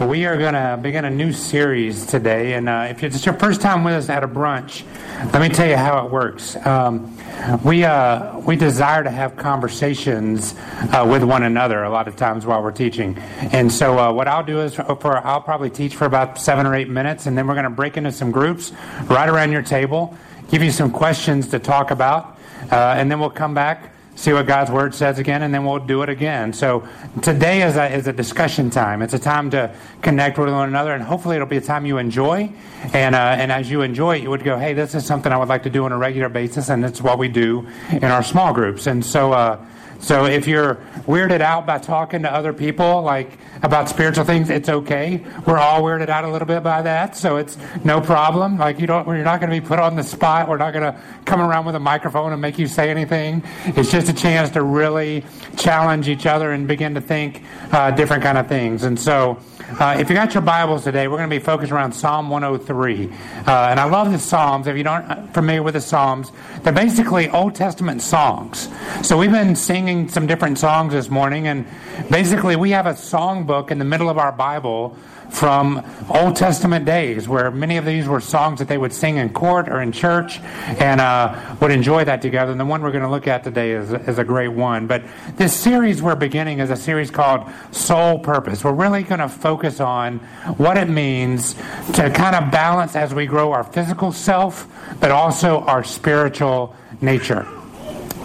We are going to begin a new series today, and uh, if it's your first time with us at a brunch, let me tell you how it works. Um, we uh, we desire to have conversations uh, with one another a lot of times while we're teaching, and so uh, what I'll do is for I'll probably teach for about seven or eight minutes, and then we're going to break into some groups right around your table, give you some questions to talk about, uh, and then we'll come back see what God's Word says again, and then we'll do it again. So today is a, is a discussion time. It's a time to connect with one another, and hopefully it'll be a time you enjoy. And, uh, and as you enjoy it, you would go, hey, this is something I would like to do on a regular basis, and it's what we do in our small groups. And so, uh, so if you're weirded out by talking to other people, like about spiritual things, it's okay. We're all weirded out a little bit by that, so it's no problem. Like you don't, you're not going to be put on the spot. We're not going to come around with a microphone and make you say anything. It's just a chance to really challenge each other and begin to think uh, different kind of things. And so, uh, if you got your Bibles today, we're going to be focused around Psalm 103. Uh, and I love the Psalms. If you aren't familiar with the Psalms, they're basically Old Testament songs. So we've been singing some different songs this morning, and basically we have a song book in the middle of our Bible from Old Testament days, where many of these were songs that they would sing in court or in church and uh, would enjoy that together. And the one we're going to look at today is, is a great one. But this series we're beginning is a series called Soul Purpose. We're really going to focus on what it means to kind of balance as we grow our physical self, but also our spiritual nature.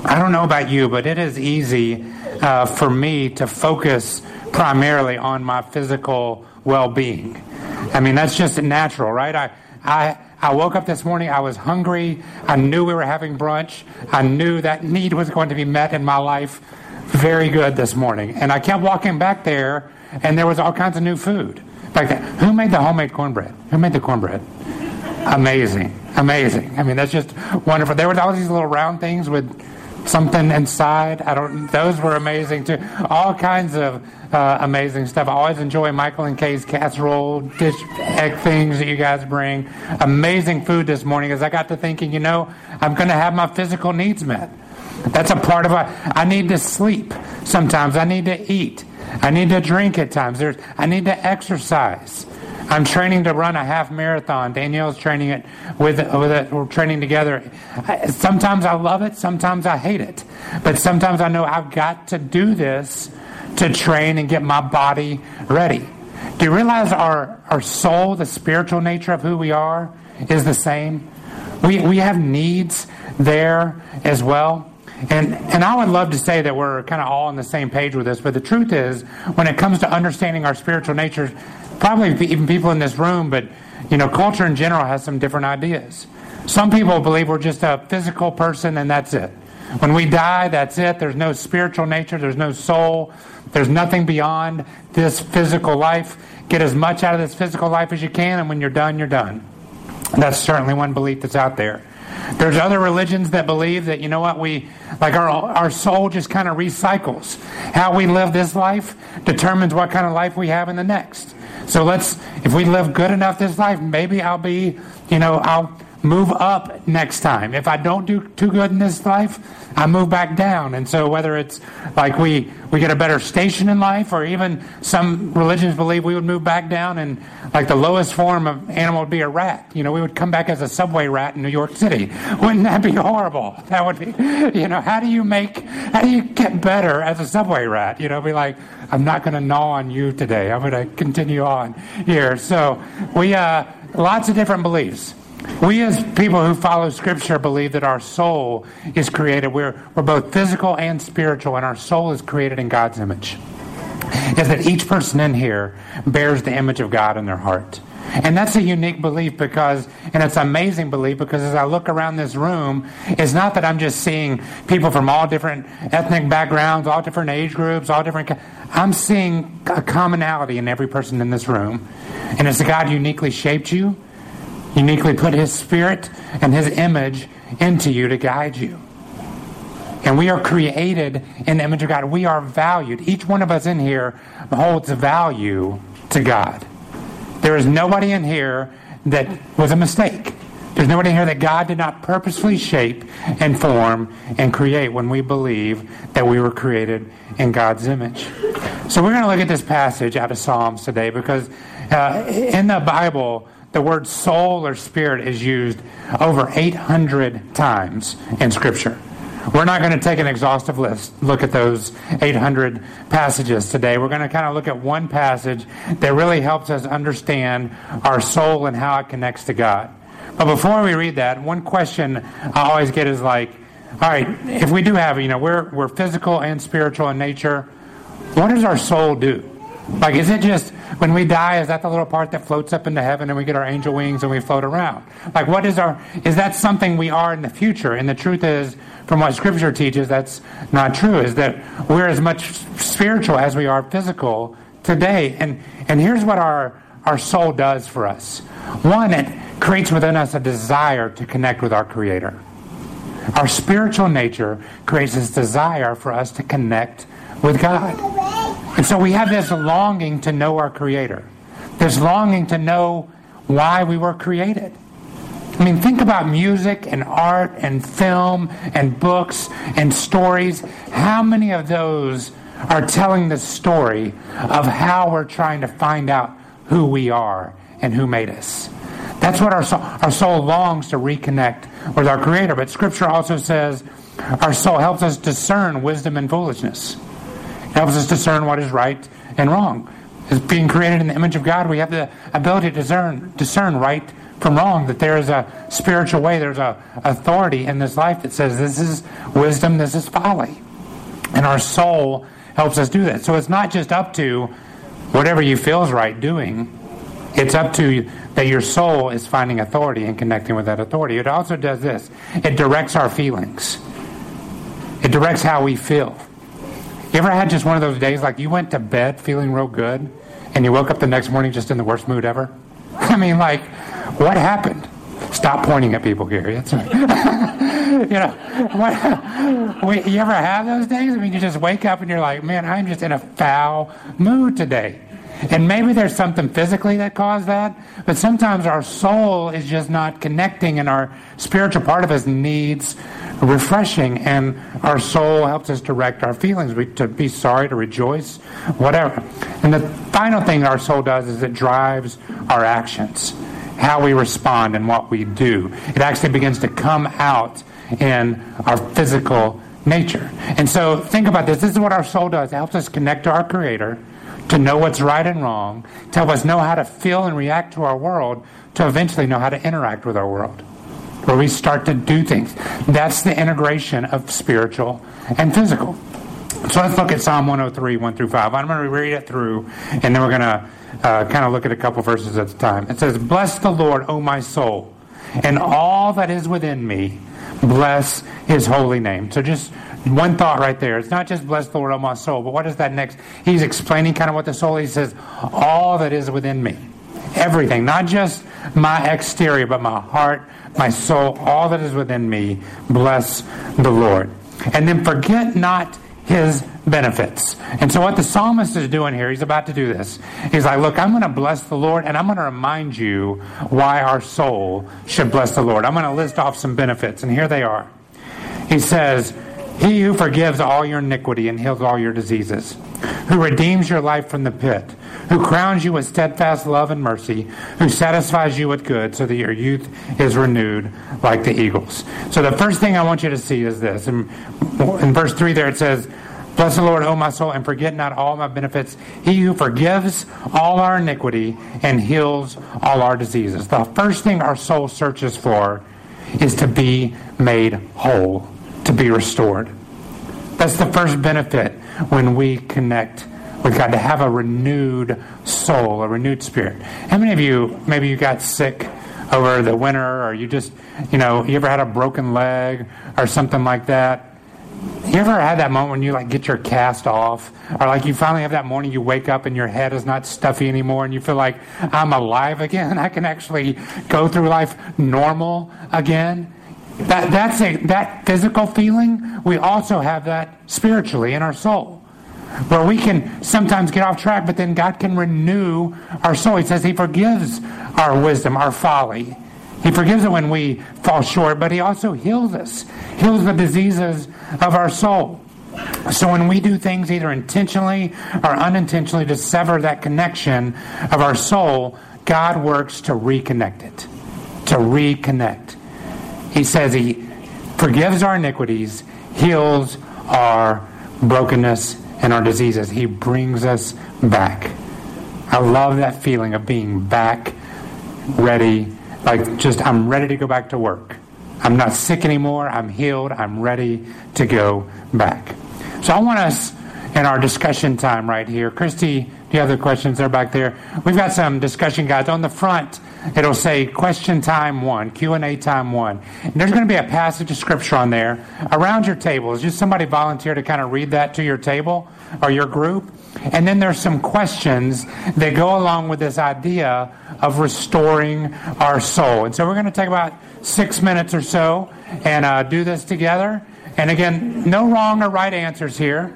I don't know about you, but it is easy uh, for me to focus primarily on my physical well being. I mean, that's just natural, right? I, I, I woke up this morning, I was hungry, I knew we were having brunch, I knew that need was going to be met in my life very good this morning. And I kept walking back there, and there was all kinds of new food there. Who made the homemade cornbread? Who made the cornbread? Amazing. Amazing. I mean, that's just wonderful. There were all these little round things with something inside. I don't. Those were amazing too. All kinds of uh, amazing stuff. I always enjoy Michael and Kay's casserole dish egg things that you guys bring. Amazing food this morning. As I got to thinking, you know, I'm going to have my physical needs met. That's a part of it. I need to sleep. Sometimes I need to eat. I need to drink at times. There's. I need to exercise. I'm training to run a half marathon. Danielle's training it with, with it. We're training together. Sometimes I love it, sometimes I hate it. But sometimes I know I've got to do this to train and get my body ready. Do you realize our, our soul, the spiritual nature of who we are, is the same? We, we have needs there as well. And, and I would love to say that we're kind of all on the same page with this, but the truth is, when it comes to understanding our spiritual nature, probably even people in this room, but you know, culture in general has some different ideas. Some people believe we're just a physical person and that's it. When we die, that's it. There's no spiritual nature, there's no soul, there's nothing beyond this physical life. Get as much out of this physical life as you can, and when you're done, you're done. That's certainly one belief that's out there. There's other religions that believe that, you know what, we, like our, our soul just kind of recycles. How we live this life determines what kind of life we have in the next. So let's, if we live good enough this life, maybe I'll be, you know, I'll move up next time. If I don't do too good in this life, I move back down. And so whether it's like we, we get a better station in life, or even some religions believe we would move back down and like the lowest form of animal would be a rat. You know, we would come back as a subway rat in New York City. Wouldn't that be horrible? That would be, you know, how do you make, how do you get better as a subway rat? You know, be like, I'm not going to gnaw on you today. I'm going to continue on here. So we, uh, lots of different beliefs. We, as people who follow Scripture, believe that our soul is created. We're, we're both physical and spiritual, and our soul is created in God's image. Is that each person in here bears the image of God in their heart. And that's a unique belief because, and it's an amazing belief because as I look around this room, it's not that I'm just seeing people from all different ethnic backgrounds, all different age groups, all different. I'm seeing a commonality in every person in this room. And as God uniquely shaped you, uniquely put His Spirit and His image into you to guide you. And we are created in the image of God. We are valued. Each one of us in here holds value to God. There is nobody in here that was a mistake. There's nobody in here that God did not purposefully shape and form and create when we believe that we were created in God's image. So we're going to look at this passage out of Psalms today because uh, in the Bible, the word soul or spirit is used over 800 times in Scripture. We're not going to take an exhaustive list, look at those 800 passages today. We're going to kind of look at one passage that really helps us understand our soul and how it connects to God. But before we read that, one question I always get is like, all right, if we do have, you know, we're, we're physical and spiritual in nature, what does our soul do? Like, is it just when we die, is that the little part that floats up into heaven and we get our angel wings and we float around? Like, what is our, is that something we are in the future? And the truth is, from what Scripture teaches, that's not true, is that we're as much spiritual as we are physical today. And, and here's what our, our soul does for us one, it creates within us a desire to connect with our Creator. Our spiritual nature creates this desire for us to connect with God. And so we have this longing to know our Creator, this longing to know why we were created. I mean, think about music and art and film and books and stories. How many of those are telling the story of how we're trying to find out who we are and who made us? That's what our soul, our soul longs to reconnect with our Creator. But Scripture also says our soul helps us discern wisdom and foolishness. Helps us discern what is right and wrong. As being created in the image of God, we have the ability to discern, discern right from wrong, that there is a spiritual way, there's a authority in this life that says this is wisdom, this is folly. And our soul helps us do that. So it's not just up to whatever you feel is right doing. It's up to that your soul is finding authority and connecting with that authority. It also does this. It directs our feelings. It directs how we feel. You ever had just one of those days like you went to bed feeling real good and you woke up the next morning just in the worst mood ever? I mean, like, what happened? Stop pointing at people, Gary. That's right. you know, what, you ever have those days? I mean, you just wake up and you're like, man, I'm just in a foul mood today. And maybe there's something physically that caused that, but sometimes our soul is just not connecting, and our spiritual part of us needs refreshing, and our soul helps us direct our feelings we, to be sorry, to rejoice, whatever. And the final thing our soul does is it drives our actions how we respond and what we do. It actually begins to come out in our physical nature. And so think about this. This is what our soul does. It helps us connect to our Creator, to know what's right and wrong, to help us know how to feel and react to our world, to eventually know how to interact with our world. Where we start to do things. That's the integration of spiritual and physical. So let's look at Psalm 103, 1 through 5. I'm going to read it through, and then we're going to uh, kind of look at a couple verses at a time. It says, Bless the Lord, O my soul, and all that is within me, bless his holy name. So just one thought right there. It's not just bless the Lord, O my soul, but what is that next? He's explaining kind of what the soul is. He says, All that is within me. Everything, not just my exterior, but my heart, my soul, all that is within me, bless the Lord. And then forget not his benefits. And so, what the psalmist is doing here, he's about to do this. He's like, Look, I'm going to bless the Lord, and I'm going to remind you why our soul should bless the Lord. I'm going to list off some benefits, and here they are. He says, He who forgives all your iniquity and heals all your diseases, who redeems your life from the pit, who crowns you with steadfast love and mercy, who satisfies you with good so that your youth is renewed like the eagles. So the first thing I want you to see is this. In, in verse 3 there it says, Bless the Lord, O my soul, and forget not all my benefits. He who forgives all our iniquity and heals all our diseases. The first thing our soul searches for is to be made whole, be restored. That's the first benefit when we connect with God, to have a renewed soul, a renewed spirit. How many of you, maybe you got sick over the winter, or you just, you know, you ever had a broken leg or something like that? You ever had that moment when you like get your cast off, or like you finally have that morning you wake up and your head is not stuffy anymore, and you feel like I'm alive again. I can actually go through life normal again. That that's a that physical feeling. We also have that spiritually in our soul, where we can sometimes get off track, but then God can renew our soul. He says He forgives our wisdom, our folly. He forgives it when we fall short, but He also heals us, heals the diseases of our soul. So when we do things either intentionally or unintentionally to sever that connection of our soul, God works to reconnect it. To reconnect. He says He forgives our iniquities, heals our brokenness and our diseases. He brings us back. I love that feeling of being back, ready, like just I'm ready to go back to work. I'm not sick anymore. I'm healed. I'm ready to go back. So I want us in our discussion time right here. Christy, do you have the questions They're back there? We've got some discussion guides on the front. It'll say question time one, Q&A time one. And there's going to be a passage of scripture on there around your table. Is just somebody volunteer to kind of read that to your table or your group? And then there's some questions that go along with this idea of restoring our soul. And so we're going to take about six minutes or so and uh, do this together. And again, no wrong or right answers here.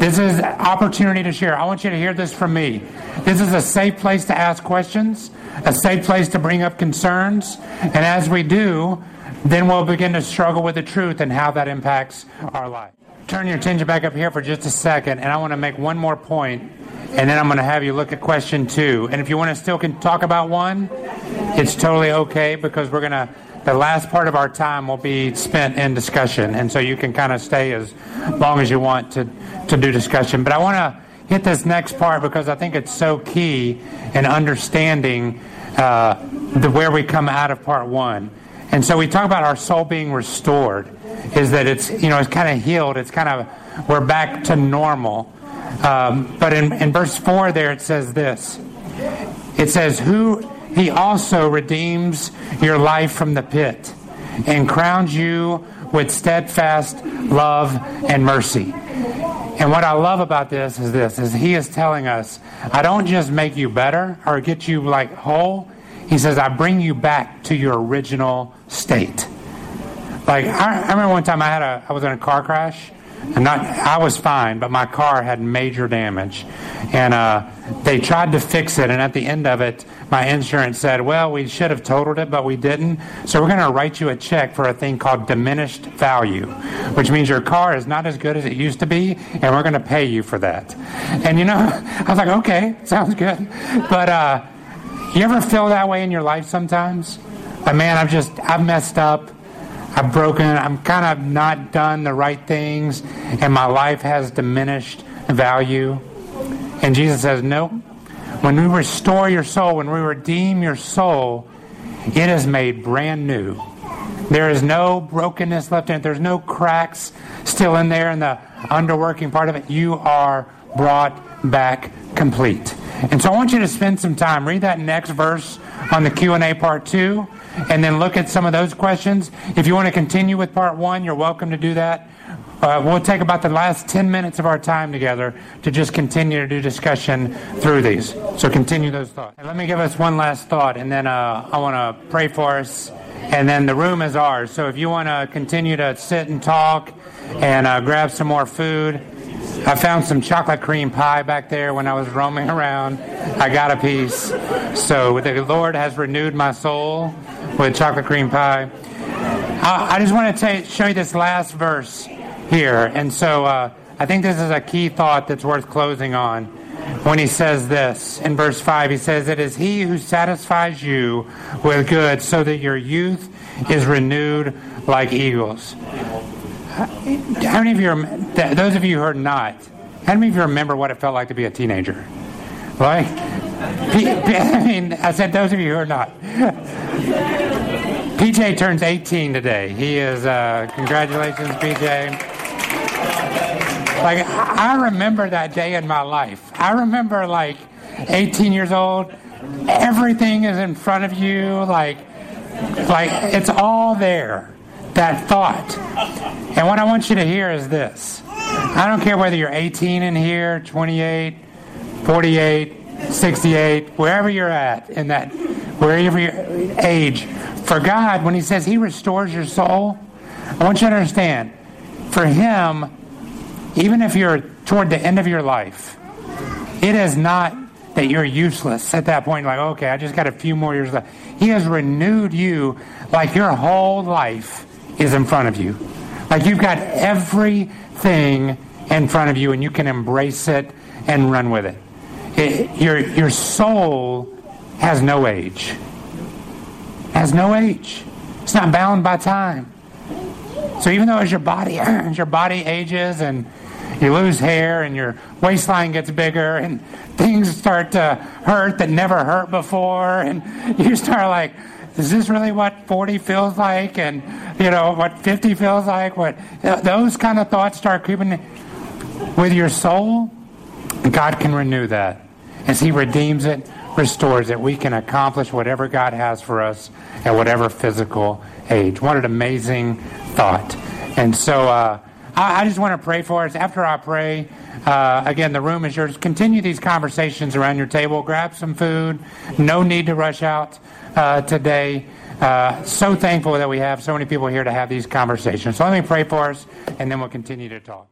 This is opportunity to share. I want you to hear this from me. This is a safe place to ask questions, a safe place to bring up concerns. And as we do, then we'll begin to struggle with the truth and how that impacts our life. Turn your attention back up here for just a second, and I want to make one more point, and then I'm going to have you look at question two. And if you want to still can talk about one, it's totally okay because we're going to the last part of our time will be spent in discussion, and so you can kind of stay as long as you want to, to do discussion. But I want to hit this next part because I think it's so key in understanding uh, the where we come out of part one. And so we talk about our soul being restored is that it's you know it's kind of healed. It's kind of we're back to normal. Um, but in, in verse four there it says this. It says who he also redeems your life from the pit and crowns you with steadfast love and mercy. And what I love about this is this is he is telling us, I don't just make you better or get you like whole. He says, I bring you back to your original state. Like I, I remember one time I had a I was in a car crash, and not I was fine, but my car had major damage, and uh, they tried to fix it. And at the end of it, my insurance said, "Well, we should have totaled it, but we didn't. So we're going to write you a check for a thing called diminished value, which means your car is not as good as it used to be, and we're going to pay you for that." And you know, I was like, "Okay, sounds good," but uh, you ever feel that way in your life sometimes? Like, man, I've just I've messed up. I've broken, I'm kind of not done the right things, and my life has diminished value. And Jesus says, Nope. When we restore your soul, when we redeem your soul, it is made brand new. There is no brokenness left in it. There's no cracks still in there in the underworking part of it. You are brought back complete. And so I want you to spend some time. Read that next verse on the Q&A part 2 and then look at some of those questions. If you want to continue with part 1, you're welcome to do that. Uh, we'll take about the last 10 minutes of our time together to just continue to do discussion through these. So continue those thoughts. And let me give us one last thought, and then uh, I want to pray for us, and then the room is ours. So if you want to continue to sit and talk and uh, grab some more food, I found some chocolate cream pie back there when I was roaming around. I got a piece. So the Lord has renewed my soul with chocolate cream pie. I, I just want to show you this last verse here. And so uh, I think this is a key thought that's worth closing on when he says this in verse 5 he says it is he who satisfies you with good so that your youth is renewed like eagles how many of you, those of you who are not, how many of you remember what it felt like to be a teenager? Right? I mean, I said those of you who are not. PJ turns 18 today. He is, uh, congratulations, PJ. Like, I remember that day in my life. I remember, like, 18 years old, everything is in front of you, like, like it's all there that thought. And what I want you to hear is this I don't care whether you're 18 in here, 28, 48, 68, wherever you're at in that, wherever your age. For God, when He says He restores your soul, I want you to understand, for Him, even if you're toward the end of your life, it is not that you're useless at that point, like, okay, I just got a few more years left. He has renewed you like your whole life is in front of you. Like you've got everything in front of you and you can embrace it and run with it. it your, your soul has no age. Has no age. It's not bound by time. So even though as your body as your body ages and you lose hair and your waistline gets bigger and things start to hurt that never hurt before. And you start like is this really what 40 feels like? And you know what 50 feels like? What those kind of thoughts start creeping with your soul. God can renew that. As he redeems it restores it. We can accomplish whatever god has for us at whatever physical age. What an amazing thought. And so uh, I, I just want to pray for us. After I pray, uh, again, the room is yours. Continue these conversations around your table. Grab some food. No need to rush out uh, today. Uh, so thankful that we have so many people here to have these conversations. So let me pray for us, and then we'll continue to talk.